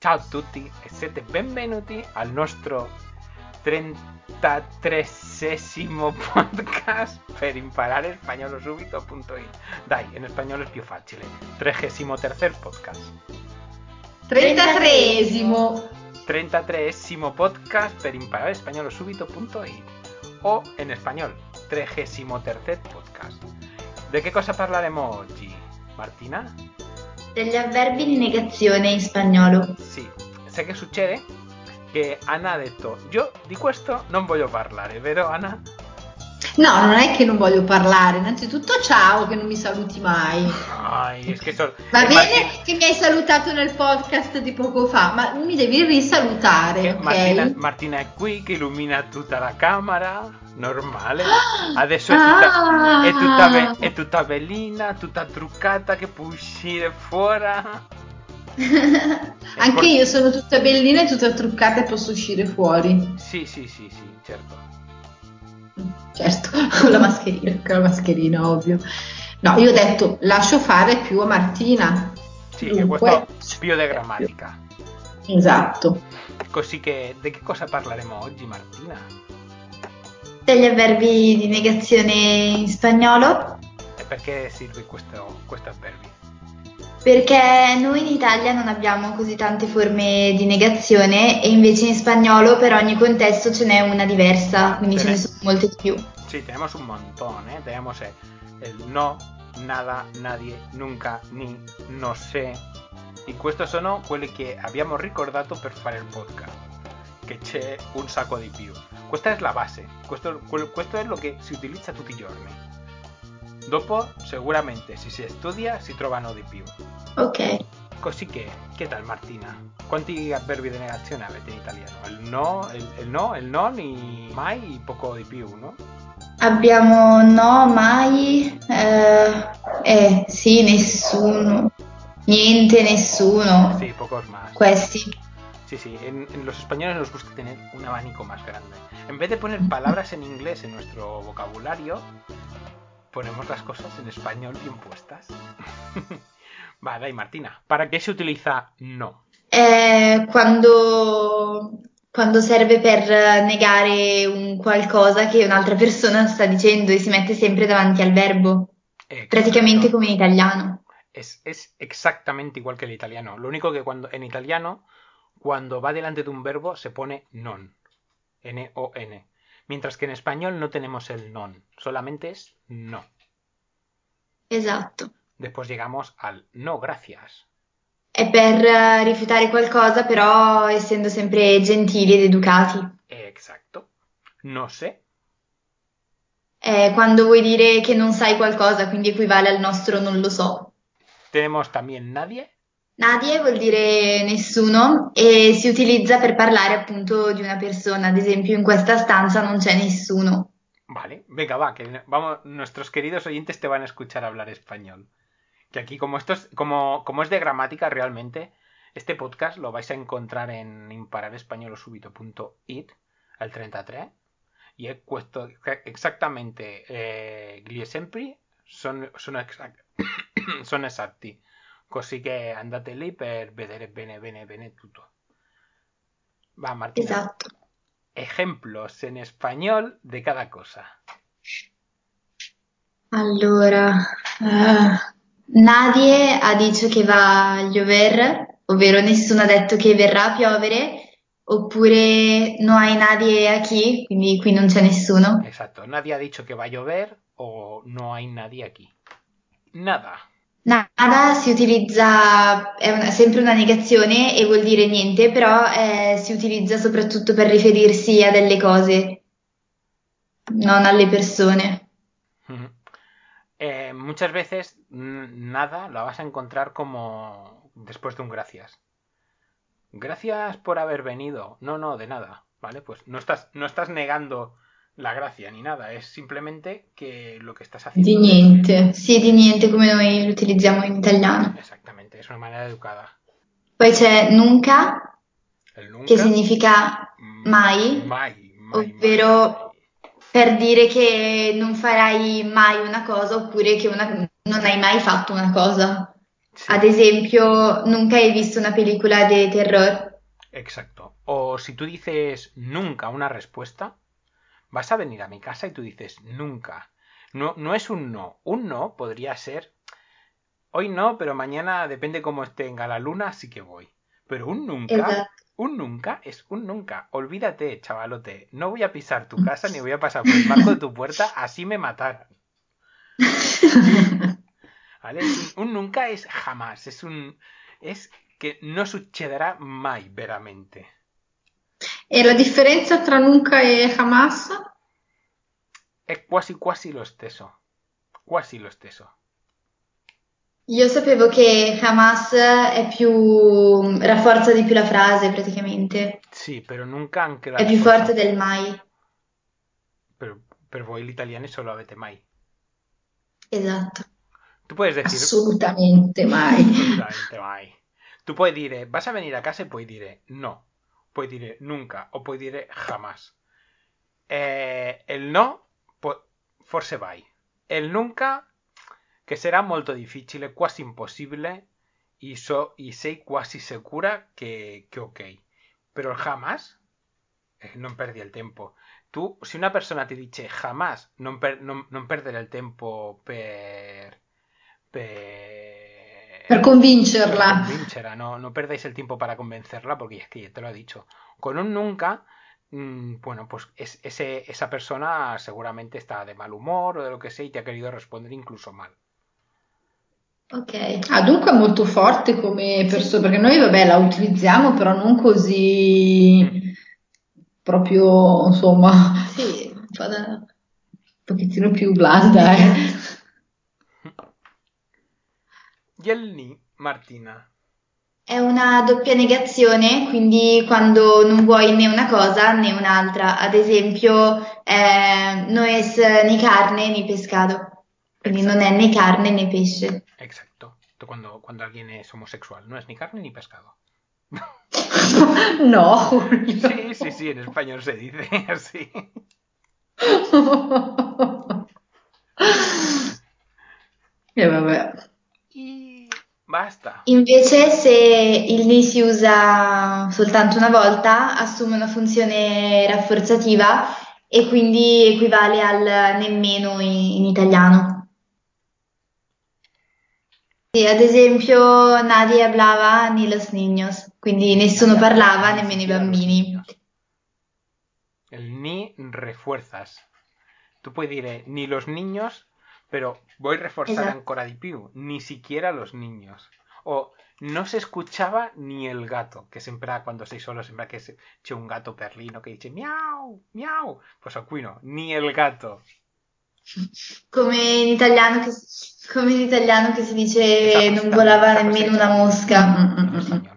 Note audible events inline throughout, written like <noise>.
Ciao a tutti e siete benvenuti al nostro 33esimo <laughs> podcast per imparare spagnolo subito.it. Dai, in spagnolo è più facile. 33 podcast. 33esimo. 33esimo podcast per imparare spagnolo subito.it o in spagnolo 33 podcast. Di che cosa parleremo oggi, Martina? Degli avverbi di negazione in spagnolo. Sì, sai che succede? Che Anna ha detto, io di questo non voglio parlare, vero Anna? No, non è che non voglio parlare. Innanzitutto ciao, che non mi saluti mai. Ai, so- Va eh, bene Martina- che mi hai salutato nel podcast di poco fa, ma mi devi risalutare, che ok? Martina, Martina è qui che illumina tutta la camera, normale. Adesso è tutta, Ah! è tutta, be- è tutta bellina, tutta truccata che può uscire fuori. <laughs> Anche io sono tutta bellina e tutta truccata e posso uscire fuori. Sì, sì, sì, sì, certo. Certo, <laughs> con la mascherina, con la mascherina, ovvio. No, io ho detto lascio fare più a Martina. Sì, che Dunque- questo è più di grammatica. Esatto. Così che, di che cosa parleremo oggi, Martina? Degli avverbi di negazione in spagnolo. E perché serve questo, questo avverbio? Perché noi in Italia non abbiamo così tante forme di negazione e invece in spagnolo per ogni contesto ce n'è una diversa, quindi Ce ce ne sono molte di più. Sí, tenemos un montón, ¿eh? Tenemos el, no, nada, nadie, nunca, ni, no sé. E questi sono quelli che abbiamo ricordato per fare il podcast. Che c'è un sacco di più. Questa è la base. Questo, questo è lo che si utilizza tutti i giorni. Dopo, sicuramente, se si studia, si trovano di più. Ok. Così che, che tal Martina? Quanti avverbi di negazione avete in italiano? Il no, il, il no, il non, e mai, poco di più, no? Abbiamo no, mai, eh, eh, sì, nessuno, niente, nessuno. Sí, pocos más. Questi. Sí, sí, en, en los españoles nos gusta tener un abanico más grande. En vez de poner palabras en inglés en nuestro vocabulario, ponemos las cosas en español bien puestas. <laughs> Va, dai Martina, ¿para qué se utiliza no? Eh, quando, quando serve per negare un qualcosa che un'altra persona sta dicendo e si mette sempre davanti al verbo, Exacto. praticamente come in italiano. Es, es exactamente igual que el italiano. Lo único que cuando en italiano, cuando va delante de un verbo, se pone non. N-O-N. Mientras que en español no tenemos el non. Solamente es no. Esatto. Después llegamos al no gracias. È per eh, rifiutare qualcosa, però essendo sempre gentili ed educati. Exacto. No sé. È quando vuoi dire che non sai qualcosa, quindi equivale al nostro non lo so. Tenemos también nadie. Nadie vuol dire nessuno e si utilizza per parlare appunto di una persona. Ad esempio, in questa stanza non c'è nessuno. Vale, venga, va, que vamos, nuestros queridos oyentes te van a escuchar hablar español. Que aquí, como esto es, como, como es de gramática realmente, este podcast lo vais a encontrar en impararespañolosubito.it, al 33, y he puesto exactamente eh, gli esempi sono, sono, <coughs> exact, sono esatti. Così che andate lì per vedere bene, bene, bene tutto. Va, Martina. Esatto. Ejemplos en español de cada cosa. Allora, eh, nadie ha dicho che va a llover, ovvero nessuno ha detto che verrà a piovere, oppure no hay nadie aquí, quindi qui non c'è nessuno. Exacto. Nadie ha dicho que va a llover o no hay nadie aquí. Nada. Nada si utilizza, è una- sempre una negazione e vuol dire niente, però eh, si utilizza soprattutto per riferirsi a delle cose, non alle persone. Eh, muchas veces nada la vas a encontrar como después de un gracias. Gracias por haber venido. No, no, de nada. ¿Vale? Pues no estás, no estás negando la gracia ni nada. Es simplemente que lo que estás haciendo. Di niente. Sì, di niente come noi lo utilizziamo in italiano. Exactamente. Es una manera educada. Poi c'è nunca, nunca. che significa mm, mai, mai, mai, ovvero per dire che non farai mai una cosa oppure che una- non hai mai fatto una cosa. Sí, Ad esempio, nunca hai visto una película de terror. exacto. O si tú dices nunca una respuesta, vas a venir a mi casa y tú dices nunca. No, no es un no. Un no podría ser hoy no, pero mañana depende cómo tenga la luna, sí que voy. Pero un nunca, un nunca es un nunca. Olvídate, chavalote. No voy a pisar tu <laughs> casa ni voy a pasar por el marco de tu puerta, así me mataran. <laughs> ¿Vale? Un, un nunca es jamás. Es un. Es che non succederà mai veramente. E la differenza tra nunca e Hamas? È quasi quasi lo stesso. Quasi lo stesso. Io sapevo che Hamas è più, rafforza di più la frase praticamente, Sì, però nunca anche la è più forte del mai. Per, per voi gli italiani solo avete mai. Esatto. Tu puoi decir Assolutamente mai. Assolutamente mai. Tu puoi dire vas a venire a casa e puoi dire no. Puoi dire nunca o puoi dire jamás. Eh, il no po- forse vai. Il nunca che sarà molto difficile, quasi impossibile y, so, y sei quasi sicura che, che ok. Però il jamás eh, non perdi il tempo. Tu, se una persona ti dice jamás, non, per- non- non perdere il tempo per... per... Per convincerla. convincerla, no, no perdáis el tiempo para convencerla porque es que ya te lo ha dicho. Con un nunca, mm, bueno, pues es- ese- esa persona seguramente está de mal humor o de lo que sea y te ha querido responder incluso mal. Ok. Ah, dunque è molto forte come persona, perché noi vabbè la utilizziamo, però non così proprio, insomma, Sì, <laughs> un pochettino più blanda, eh. Y el ni, Martina. È una doppia negazione, quindi quando non vuoi né una cosa né un'altra. Ad esempio, eh, no es ni carne ni pescado. Quindi non è né carne né pesce. Exacto. Tú Cuando, cuando alguien es homosexual, no es ni carne ni pescado. <laughs> <laughs> No, Julio. Sí, sí, sí, en español se dice <laughs> así. E vabbè. Basta. Invece, se il ni si usa soltanto una volta, assume una funzione rafforzativa e quindi equivale al nemmeno in, in italiano. Sì, ad esempio, nadie hablaba ni los niños, quindi nessuno parlava, nemmeno i bambini. El ni refuerzas. Tú puedes decir ni los niños, pero voy a reforzar Esatto. ancora di più. Ni siquiera los niños. O no se escuchaba ni el gato, que sembra cuando sei solo sembra che c'è un gatto perlino che dice miau, miau. Pues qui no, ni el gato. Come in italiano che, come in italiano che si dice Esa cosa non volava esa cosa nemmeno dice una mosca. Mm, mm, mm, mm.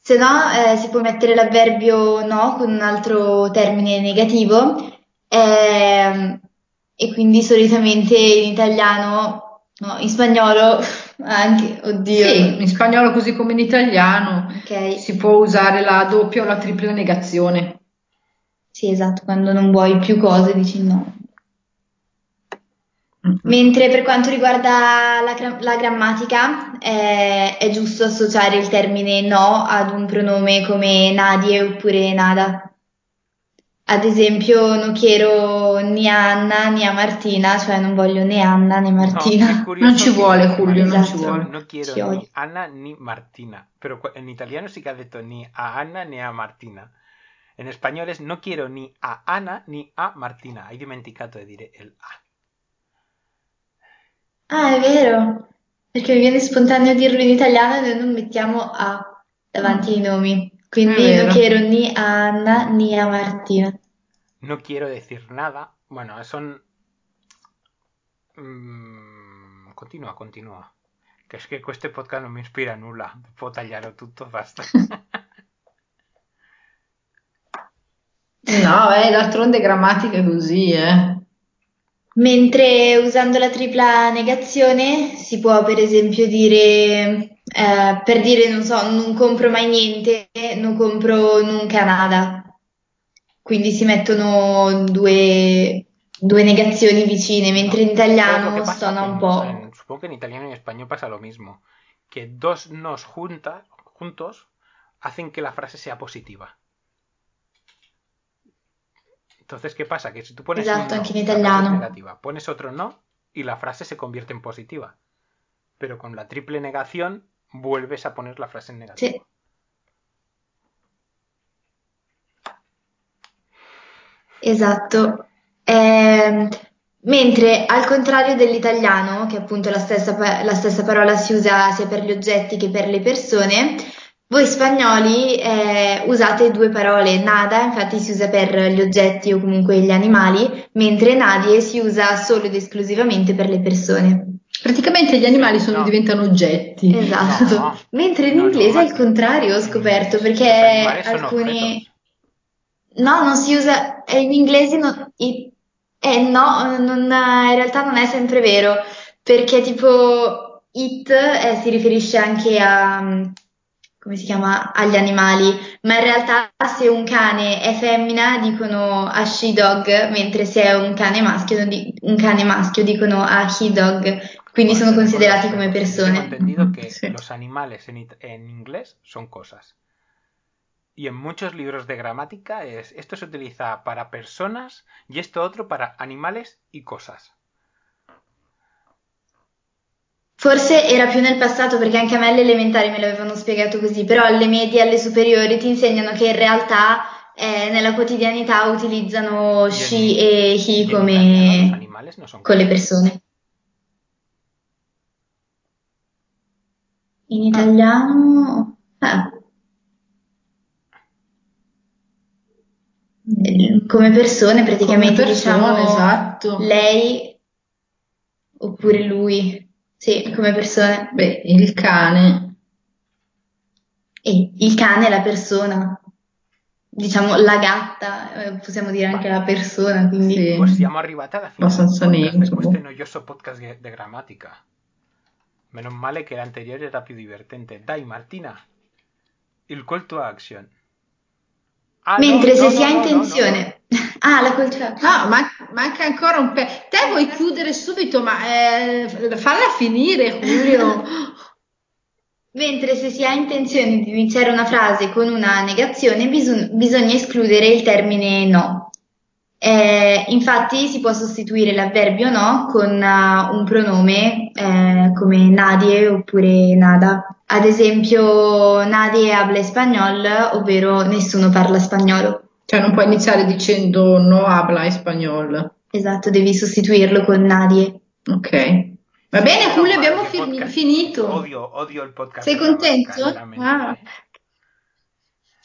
Se no, eh, si può mettere l'avverbio no con un altro termine negativo ehm, e quindi solitamente in italiano, no, in spagnolo <laughs> anche, oddio, Sì, in spagnolo così come in italiano ok, si può usare la doppia o la tripla negazione. sì esatto, quando non vuoi più cose dici no. Mentre per quanto riguarda la, la grammatica, eh, è giusto associare il termine no ad un pronome come nadie oppure nada. Ad esempio, non ni a Anna a Martina, cioè non voglio né Anna né No, è Martina. <laughs> curioso Non ci che vuole, Julio, non ci detto, vuole. No quiero Ci odio. Ana ni Martina. Pero cu- en italiano sí que ha detto ni a Ana ni a Martina. En español es no quiero ni a Ana ni a Martina. Hai dimenticato di dire il A. Ah, è vero, perché mi viene spontaneo dirlo in italiano e noi non mettiamo A davanti ai nomi. Quindi non quiero ni a Anna ni a Martina. No quiero decir nada. Bueno, son... Mm, continua, continua. Che è che questo podcast non mi ispira nulla. Può tagliare tutto, basta. No, eh, d'altronde grammatica è così, eh. Mentre usando la tripla negazione si può per esempio dire, eh, per dire, non so, non compro mai niente, non compro nunca nada. Quindi si mettono due, due negazioni vicine, mentre in ¿Sabes lo que italiano Que un en- po'. en- supongo que en italiano y en español pasa lo mismo. Que dos nos juntas, juntos hacen que la frase sea positiva. Entonces, ¿qué pasa? Que si tú pones un no, italiano. negativa, pones otro no y la frase se convierte en positiva. Pero con la triple negación vuelves a poner la frase en negativa. Sì. Esatto. Ehm, mentre al contrario dell'italiano, che appunto la stessa, la stessa parola si usa sia per gli oggetti che per le persone, voi spagnoli eh, usate due parole. Nada, infatti, si usa per gli oggetti o comunque gli animali, mentre nadie si usa solo ed esclusivamente per le persone. Praticamente gli animali Sì, sono- no. diventano oggetti. Esatto. No. Mentre in No, inglese è il contrario, ho scoperto, perché alcuni... No, non si usa, eh, in inglese non, eh, no, non- in realtà non è sempre vero, perché tipo it eh, si riferisce anche a, come si chiama, agli animali, ma in realtà se un cane è femmina dicono a she dog, mentre se è un cane maschio, di- un cane maschio dicono a he dog, quindi sono considerati come perros. Yo Tengo persone. entendido que Sí. los animales en, en inglés son cosas. Y en muchos libros de gramática es esto se utiliza para personas y esto otro para animales y cosas. Forse era più nel passato perché anche a me alle elementari me l'avevano spiegato così, però alle medie e alle superiori ti insegnano che in realtà eh, nella quotidianità utilizzano she e he come animales no con le persone. In Ah, italiano, ah, eh, come persone Come praticamente persone, diciamo esatto. lei oppure lui, sì, come persone. Beh, il cane. E il cane è la persona, diciamo la gatta, eh, possiamo dire anche la persona, quindi Sì, siamo arrivati alla fine abbastanza podcast, de neutro. questo noioso podcast de grammatica. Meno male che l'anteriore era più divertente. Dai Martina, il call to action. Ah, no, mentre se no, si no, ha no, no, no, no. intenzione, <laughs> ah, la cultura, No, ma manca ancora un pe... Te vuoi chiudere subito, ma eh, falla finire, Giulio. <laughs> mentre se si ha intenzione di iniziare una frase con una negazione, biso- bisogna escludere il termine no. Eh, infatti si può sostituire l'avverbio no con uh, un pronome eh, come nadie oppure nada. Ad esempio, nadie habla español, ovvero nessuno parla spagnolo. Cioè non puoi iniziare dicendo no habla español. Esatto, devi sostituirlo con nadie. Ok. Va bene, male abbiamo fi- podcast- finito. Odio, odio il podcast. Sei contento? veramente. Ah.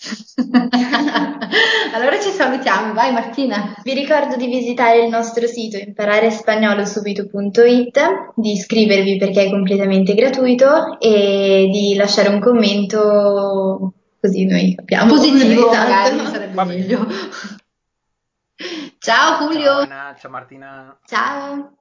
<laughs> allora ci salutiamo, vai Martina. Vi ricordo di visitare il nostro sito impararespagnolo.subito.it, di iscrivervi perché è completamente gratuito e di lasciare un commento così noi capiamo. Positivo, <laughs> Esatto. magari sarebbe meglio. Ciao Giulio. Ciao Anna, ciao Martina. Ciao!